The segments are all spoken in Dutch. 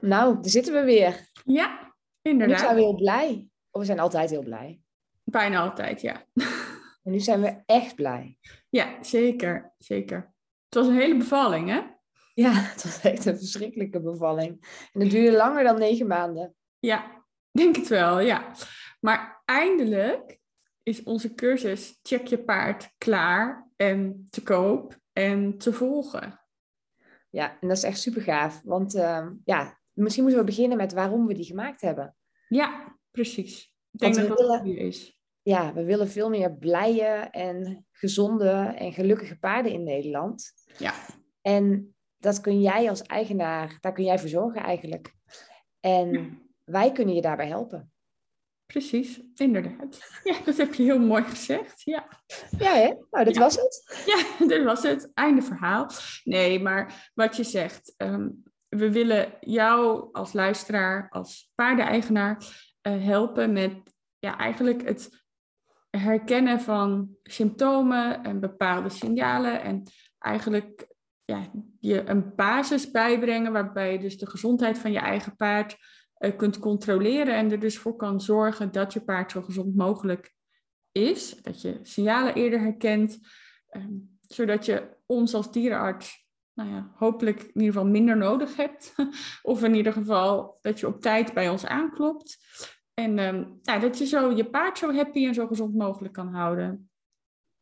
Nou, daar zitten we weer. Ja, Nu inderdaad. zijn we heel blij. Of we zijn altijd heel blij. Bijna altijd, ja. En nu zijn we echt blij. Ja, zeker, zeker. Het was een hele bevalling, hè? Ja, het was echt een verschrikkelijke bevalling. En het duurde langer dan negen maanden. Ja, denk het wel, ja. Maar eindelijk is onze cursus Check je paard klaar en te koop en te volgen. Ja, en dat is echt super gaaf. Want ehm, ja, misschien moeten we beginnen met waarom we die gemaakt hebben. Ja, precies. Ik denk Want dat we dat is. Ja, we willen veel meer blije en gezonde en gelukkige paarden in Nederland. Ja. En dat kun jij als eigenaar, daar kun jij voor zorgen eigenlijk. En Ja. wij kunnen je daarbij helpen. Precies, inderdaad. Ja, dat heb je heel mooi gezegd. Ja, Ja, hè? Nou, dat Ja. was het. ja dit was het. Einde verhaal. Nee, maar wat je zegt. ehm, we willen jou als luisteraar, als paardeneigenaar eh, helpen met ja, eigenlijk het herkennen van symptomen en bepaalde signalen. En eigenlijk ja, je een basis bijbrengen waarbij je dus de gezondheid van je eigen paard eh, kunt controleren en er dus voor kan zorgen dat je paard zo gezond mogelijk is. Dat je signalen eerder herkent, ehm, zodat je ons als dierenarts nou ja, hopelijk in ieder geval minder nodig hebt. of in ieder geval dat je op tijd bij ons aanklopt. En ehm, ja, dat je zo je paard zo happy en zo gezond mogelijk kan houden.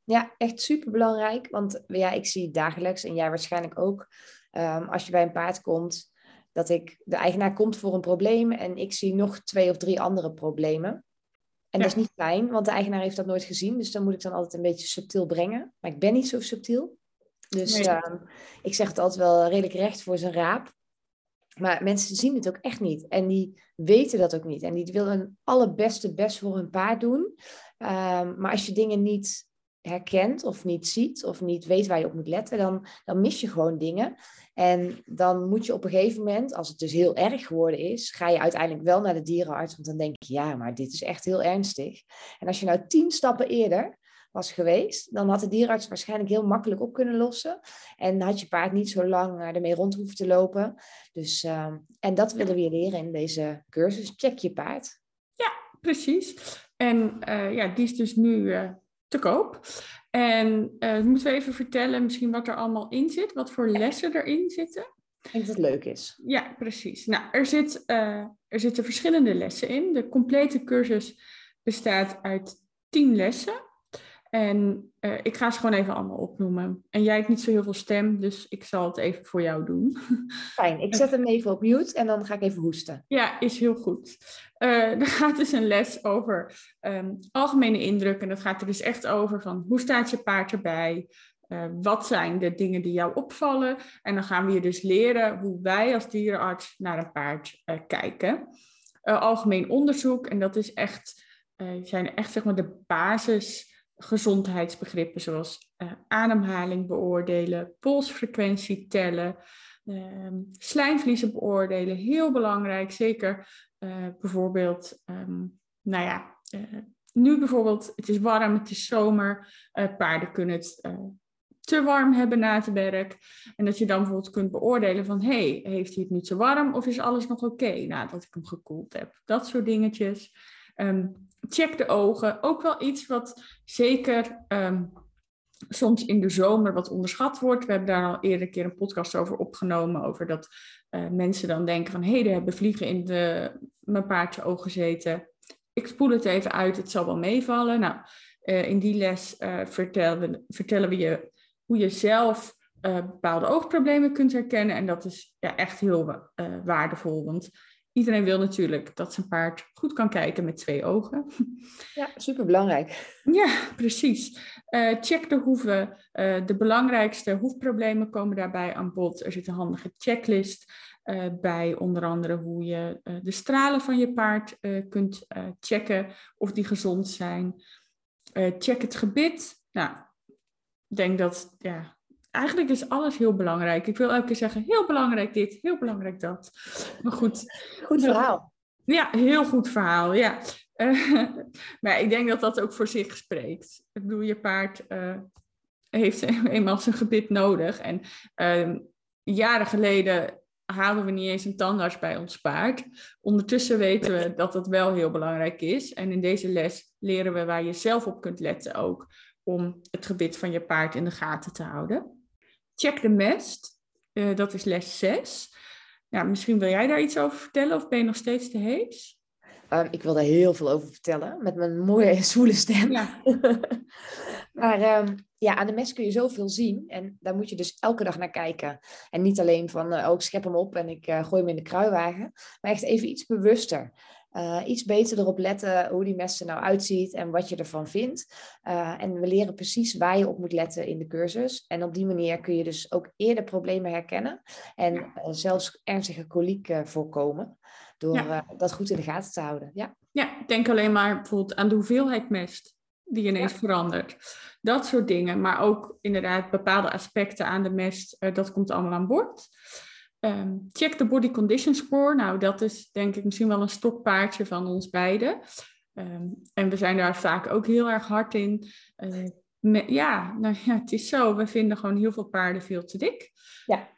Ja, echt super belangrijk. Want ja, ik zie dagelijks, en jij waarschijnlijk ook, ehm, als je bij een paard komt, dat ik, de eigenaar komt voor een probleem en ik zie nog twee of drie andere problemen. En dat is niet fijn, want de eigenaar heeft dat nooit gezien. Dus dan moet ik dan altijd een beetje subtiel brengen. Maar ik ben niet zo subtiel. Dus Nee. ehm, ik zeg het altijd wel redelijk recht voor zijn raap. Maar mensen zien het ook echt niet. En die weten dat ook niet. En die willen hun allerbeste best voor hun paard doen. Ehm, maar als je dingen niet herkent of niet ziet of niet weet waar je op moet letten, dan, dan mis je gewoon dingen. En dan moet je op een gegeven moment, als het dus heel erg geworden is, ga je uiteindelijk wel naar de dierenarts. Want dan denk je, ja, maar dit is echt heel ernstig. En als je nou tien stappen eerder was geweest, dan had de dierenarts waarschijnlijk heel makkelijk op kunnen lossen. En had je paard niet zo lang eh, ermee rond hoeven te lopen. Dus, ehm, en dat willen we je leren in deze cursus. Check je paard. Precies. En eh, ja, die is dus nu eh, te koop. En moeten we even vertellen misschien wat er allemaal in zit, wat voor lessen erin zitten. Ik denk dat het leuk is. Ja, precies. Nou, er, zit, er zitten verschillende lessen in. De complete cursus bestaat uit tien lessen. En eh, ik ga ze gewoon even allemaal opnoemen. En jij hebt niet zo heel veel stem, dus ik zal het even voor jou doen. Fijn, ik zet hem even op mute en dan ga ik even hoesten. Ja, is heel goed. Eh, er gaat dus een les over ehm, algemene indruk. En dat gaat er dus echt over van hoe staat je paard erbij? Eh, wat zijn de dingen die jou opvallen? En dan gaan we je dus leren hoe wij als dierenarts naar een paard kijken. Algemeen onderzoek, en dat is echt, zijn echt zeg maar de basis gezondheidsbegrippen zoals eh, ademhaling beoordelen, polsfrequentie tellen, ehm, slijmvliezen beoordelen. Heel belangrijk, zeker eh, bijvoorbeeld, ehm, nou ja, eh, nu bijvoorbeeld, het is warm, het is zomer, paarden kunnen het te warm hebben na het werk. En dat je dan bijvoorbeeld kunt beoordelen van, hey, heeft hij het niet zo warm of is alles nog oké nadat ik hem gekoeld heb? Dat soort dingetjes. Ehm, check de ogen, ook wel iets wat zeker ehm, soms in de zomer wat onderschat wordt. We hebben daar al eerder een keer een podcast over opgenomen, over dat eh, mensen dan denken van, hé, hey, er hebben vliegen in de, mijn paardje oog gezeten. Ik spoel het even uit, het zal wel meevallen. Nou, eh, in die les eh, vertellen, we, vertellen we je hoe je zelf bepaalde oogproblemen kunt herkennen. En dat is ja, echt heel waardevol, want iedereen wil natuurlijk dat zijn paard goed kan kijken met twee ogen. Ja, superbelangrijk. Ja, precies. Uh, check de hoeven. Uh, de belangrijkste hoefproblemen komen daarbij aan bod. Er zit een handige checklist uh, bij, onder andere hoe je de stralen van je paard kunt checken of die gezond zijn. check het gebit. Nou, ik denk dat ja, eigenlijk is alles heel belangrijk. Ik wil elke keer zeggen, heel belangrijk dit, heel belangrijk dat. Maar goed. Goed verhaal. Ja, heel goed verhaal, ja. Uh, maar ik denk dat dat ook voor zich spreekt. Ik bedoel, je paard uh, heeft eenmaal zijn gebit nodig. En uh, jaren geleden haalden we niet eens een tandarts bij ons paard. Ondertussen weten we dat dat wel heel belangrijk is. En in deze les leren we waar je zelf op kunt letten ook om het gebit van je paard in de gaten te houden. Check de mest, uh, dat is les 6. Ja, misschien wil jij daar iets over vertellen of ben je nog steeds te hees? Um, ik wil daar heel veel over vertellen met mijn mooie zwoele stem. Ja. maar um, ja, aan de mest kun je zoveel zien en daar moet je dus elke dag naar kijken. En niet alleen van, uh, oh ik schep hem op en ik uh, gooi hem in de kruiwagen, maar echt even iets bewuster. Uh, iets beter erop letten hoe die mes er nou uitziet en wat je ervan vindt. Uh, en we leren precies waar je op moet letten in de cursus. En op die manier kun je dus ook eerder problemen herkennen en uh, zelfs ernstige koliek voorkomen. Door ja. dat goed in de gaten te houden. Ja. ja, denk alleen maar bijvoorbeeld aan de hoeveelheid mest die ineens ja. verandert. Dat soort dingen, maar ook inderdaad bepaalde aspecten aan de mest, dat komt allemaal aan bod. Um, check de body condition score. Nou, dat is denk ik misschien wel een stokpaardje van ons beiden. Um, en we zijn daar vaak ook heel erg hard in. Uh, met, ja, nou ja, het is zo. We vinden gewoon heel veel paarden veel te dik. Ja.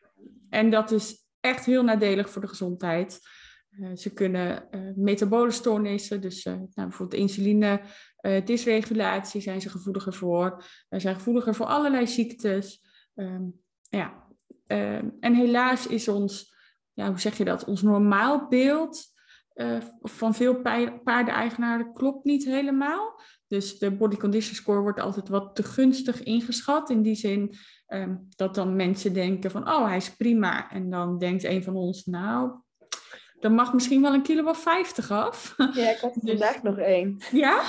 En dat is echt heel nadelig voor de gezondheid. Uh, ze kunnen uh, metabole stoornissen, dus nou, bijvoorbeeld insuline, dysregulatie zijn ze gevoeliger voor. Ze zijn gevoeliger voor allerlei ziektes. Um, ja, uh, en helaas is ons, ja, hoe zeg je dat, ons normaal beeld uh, van veel paardeneigenaren klopt niet helemaal. Dus de body condition score wordt altijd wat te gunstig ingeschat. In die zin um, dat dan mensen denken van, oh, hij is prima. En dan denkt een van ons, nou, dan mag misschien wel een kilo of 50 af. Ja, ik had er dus, vandaag nog één. Ja?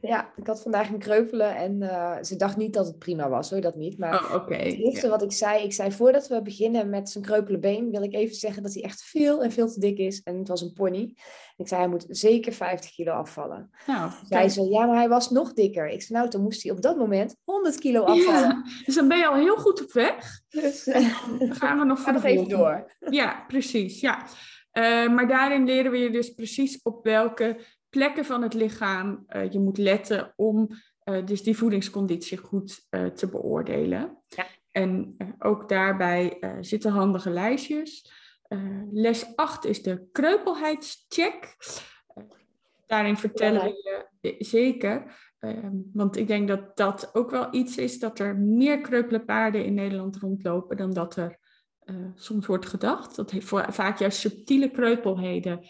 Ja, ik had vandaag een kreupelen en uh, ze dacht niet dat het prima was hoor, dat niet. Maar oh, okay. het eerste ja. wat ik zei, ik zei voordat we beginnen met zijn kreupele been, wil ik even zeggen dat hij echt veel en veel te dik is. En het was een pony. Ik zei, hij moet zeker 50 kilo afvallen. Nou, Zij zei, ja, maar hij was nog dikker. Ik zei, nou, dan moest hij op dat moment 100 kilo afvallen. Ja, dus dan ben je al heel goed op weg. Dus dan gaan we nog voor even door. Ja, precies. Ja. Uh, maar daarin leren we je dus precies op welke plekken van het lichaam uh, je moet letten om uh, dus die voedingsconditie goed uh, te beoordelen. Ja. En ook daarbij zitten handige lijstjes. les 8 is de kreupelheidscheck. daarin vertellen we je zeker, ehm, want ik denk dat dat ook wel iets is, dat er meer kreupele paarden in Nederland rondlopen dan dat er soms wordt gedacht. Dat heeft vaak juist subtiele kreupelheden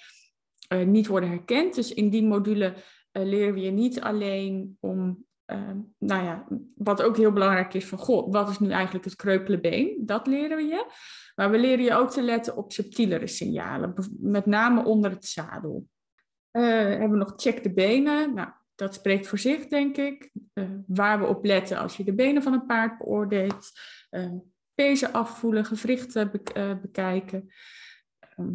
uh, niet worden herkend. Dus in die module uh, leren we je niet alleen om, uh, nou ja, wat ook heel belangrijk is van, god, wat is nu eigenlijk het kreupele been? Dat leren we je. Maar we leren je ook te letten op subtielere signalen, met name onder het zadel. hebben we nog check de benen. Nou, dat spreekt voor zich, denk ik. waar we op letten als je de benen van een paard beoordeelt. pezen afvoelen, gewrichten be bekijken. Ehm,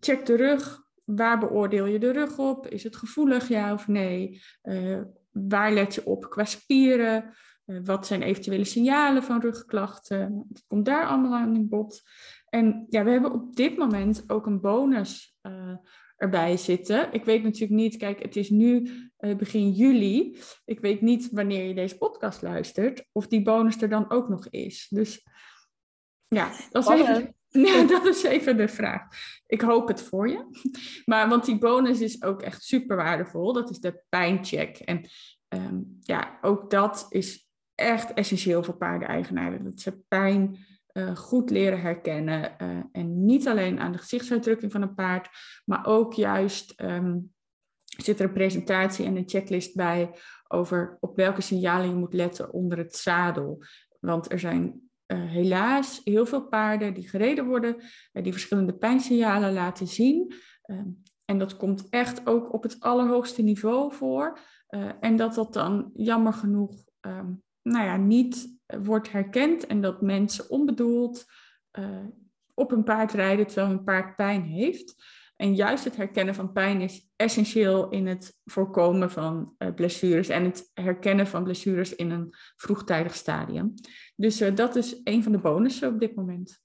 check de rug, waar beoordeel je de rug op? Is het gevoelig, ja of nee? Uh, waar let je op qua spieren? Uh, wat zijn eventuele signalen van rugklachten? Het komt daar allemaal aan in bod. En ja, we hebben op dit moment ook een bonus uh, erbij zitten. Ik weet natuurlijk niet, kijk, het is nu begin juli. Ik weet niet wanneer je deze podcast luistert, of die bonus er dan ook nog is. Dus ja, dat is even... Ja, dat is even de vraag. Ik hoop het voor je. Maar want die bonus is ook echt super waardevol. Dat is de pijncheck. En um, ja, ook dat is echt essentieel voor paardeneigenaren. Dat ze pijn uh, goed leren herkennen. Uh, en niet alleen aan de gezichtsuitdrukking van een paard, maar ook juist um, zit er een presentatie en een checklist bij over op welke signalen je moet letten onder het zadel. Want er zijn uh, helaas heel veel paarden die gereden worden, uh, die verschillende pijnsignalen laten zien. Ehm, en dat komt echt ook op het allerhoogste niveau voor. en dat dat dan jammer genoeg ehm, nou ja, niet wordt herkend en dat mensen onbedoeld op een paard rijden terwijl hun paard pijn heeft. En juist het herkennen van pijn is essentieel in het voorkomen van uh, blessures en het herkennen van blessures in een vroegtijdig stadium. Dus uh, dat is een van de bonussen op dit moment.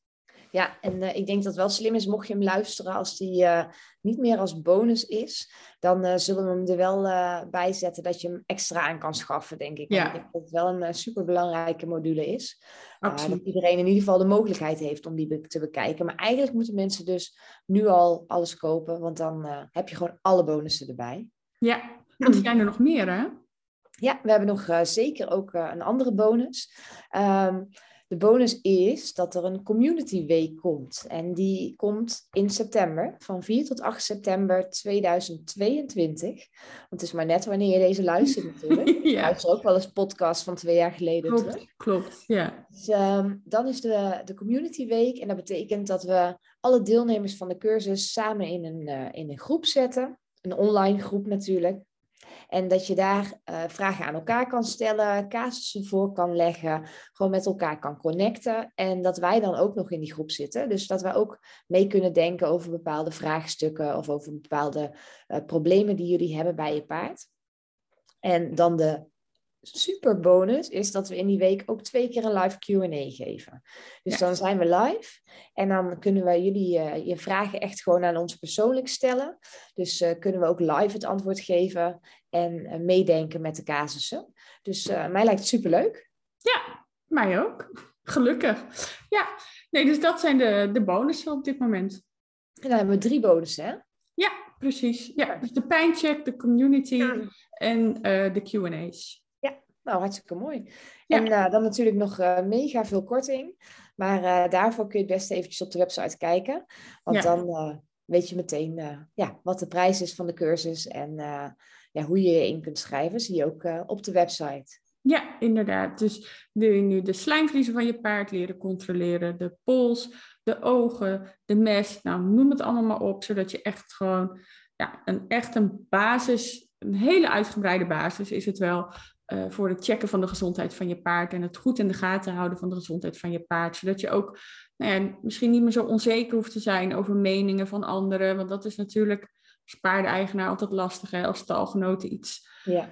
Ja, en uh, ik denk dat het wel slim is, mocht je hem luisteren, als die uh, niet meer als bonus is, dan uh, zullen we hem er wel bij zetten dat je hem extra aan kan schaffen, denk ik. Ja. Ik denk dat het wel een superbelangrijke module is. dat iedereen in ieder geval de mogelijkheid heeft om die be te bekijken. Maar eigenlijk moeten mensen dus nu al alles kopen, want dan heb je gewoon alle bonussen erbij. Ja, want er zijn er nog meer, hè? Ja, we hebben nog zeker ook een andere bonus. Um, de bonus is dat er een community week komt. En die komt in september, van 4 tot 8 september 2022. Want het is maar net wanneer je deze luistert natuurlijk. ja. luister ook wel eens podcast van twee jaar geleden klopt, terug. Klopt, ja. Dus, um, dan is de, de community week. En dat betekent dat we alle deelnemers van de cursus samen in een, uh, in een groep zetten. Een online groep natuurlijk. En dat je daar uh, vragen aan elkaar kan stellen, casussen voor kan leggen, gewoon met elkaar kan connecten. En dat wij dan ook nog in die groep zitten. Dus dat wij ook mee kunnen denken over bepaalde vraagstukken of over bepaalde uh, problemen die jullie hebben bij je paard. En dan de super bonus is dat we in die week ook twee keer een live QA geven. Dus dan zijn we live en dan kunnen we jullie uh, je vragen echt gewoon aan ons persoonlijk stellen. Dus uh, kunnen we ook live het antwoord geven en uh, meedenken met de casussen. Dus mij lijkt het super leuk. Ja, mij ook. Gelukkig. Ja, nee, dus dat zijn de, de bonussen op dit moment. En dan hebben we drie bonussen, hè? Ja, precies. Ja, dus de pijncheck, de community en de Q&A's. Nou, hartstikke mooi. En uh, dan natuurlijk nog uh, mega veel korting. Maar uh, daarvoor kun je het best eventjes op de website kijken. Want ja. dan weet je meteen ja, wat de prijs is van de cursus en ja, hoe je je in kunt schrijven. Zie je ook op de website. Ja, inderdaad. Dus wil je nu de slijmvliezen van je paard leren controleren, de pols, de ogen, de mes, nou noem het allemaal maar op, zodat je echt gewoon ja, een echt een basis, een hele uitgebreide basis is het wel, uh, voor het checken van de gezondheid van je paard en het goed in de gaten houden van de gezondheid van je paard. Zodat je ook nou ja, misschien niet meer zo onzeker hoeft te zijn over meningen van anderen. Want dat is natuurlijk als paardeneigenaar altijd lastig hè, als stalgenoten iets, ja.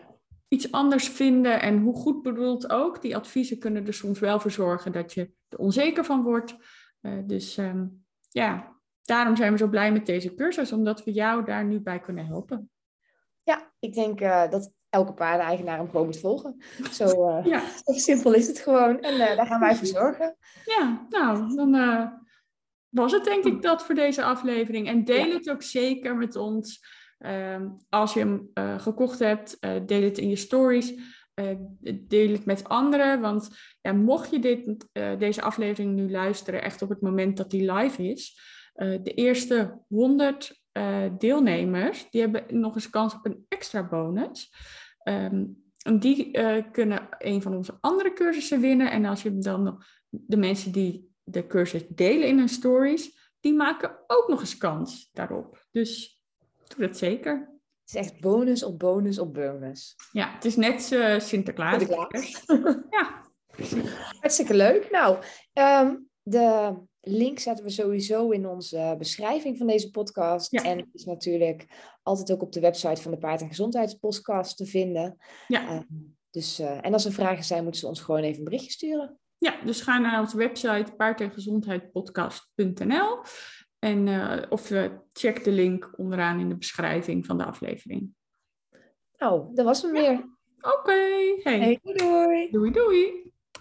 iets anders vinden. En hoe goed bedoeld ook, die adviezen kunnen er soms wel voor zorgen dat je er onzeker van wordt. Uh, dus um, ja, daarom zijn we zo blij met deze cursus, omdat we jou daar nu bij kunnen helpen. Ja, ik denk uh, dat elke paardeneigenaar hem gewoon moet volgen. Zo, uh, ja. simpel is het gewoon. En uh, daar gaan wij voor zorgen. Ja, nou, dan was het denk ik dat voor deze aflevering. En deel ja. het ook zeker met ons. Ehm, als je hem gekocht hebt, deel het in je stories. deel het met anderen. Want ja, mocht je dit, deze aflevering nu luisteren, echt op het moment dat die live is. de eerste 100 deelnemers, die hebben nog eens kans op een extra bonus. Um, die uh, kunnen een van onze andere cursussen winnen. En als je dan nog de mensen die de cursus delen in hun stories, die maken ook nog eens kans daarop. Dus doe dat zeker. Het is echt bonus op bonus op bonus. Ja, het is net uh, Sinterklaas. Sinterklaas. ja, Hartstikke leuk. Nou, um, de link zetten we sowieso in onze beschrijving van deze podcast. En is natuurlijk altijd ook op de website van de Paard- en Gezondheidspodcast te vinden. Ja. Uh, dus, uh, en als er vragen zijn, moeten ze ons gewoon even een berichtje sturen. Ja, dus ga naar onze website paard- en uh, of check de link onderaan in de beschrijving van de aflevering. Nou, dat was hem weer. Oké. Okay. Hey. hey, doei. Doei doei.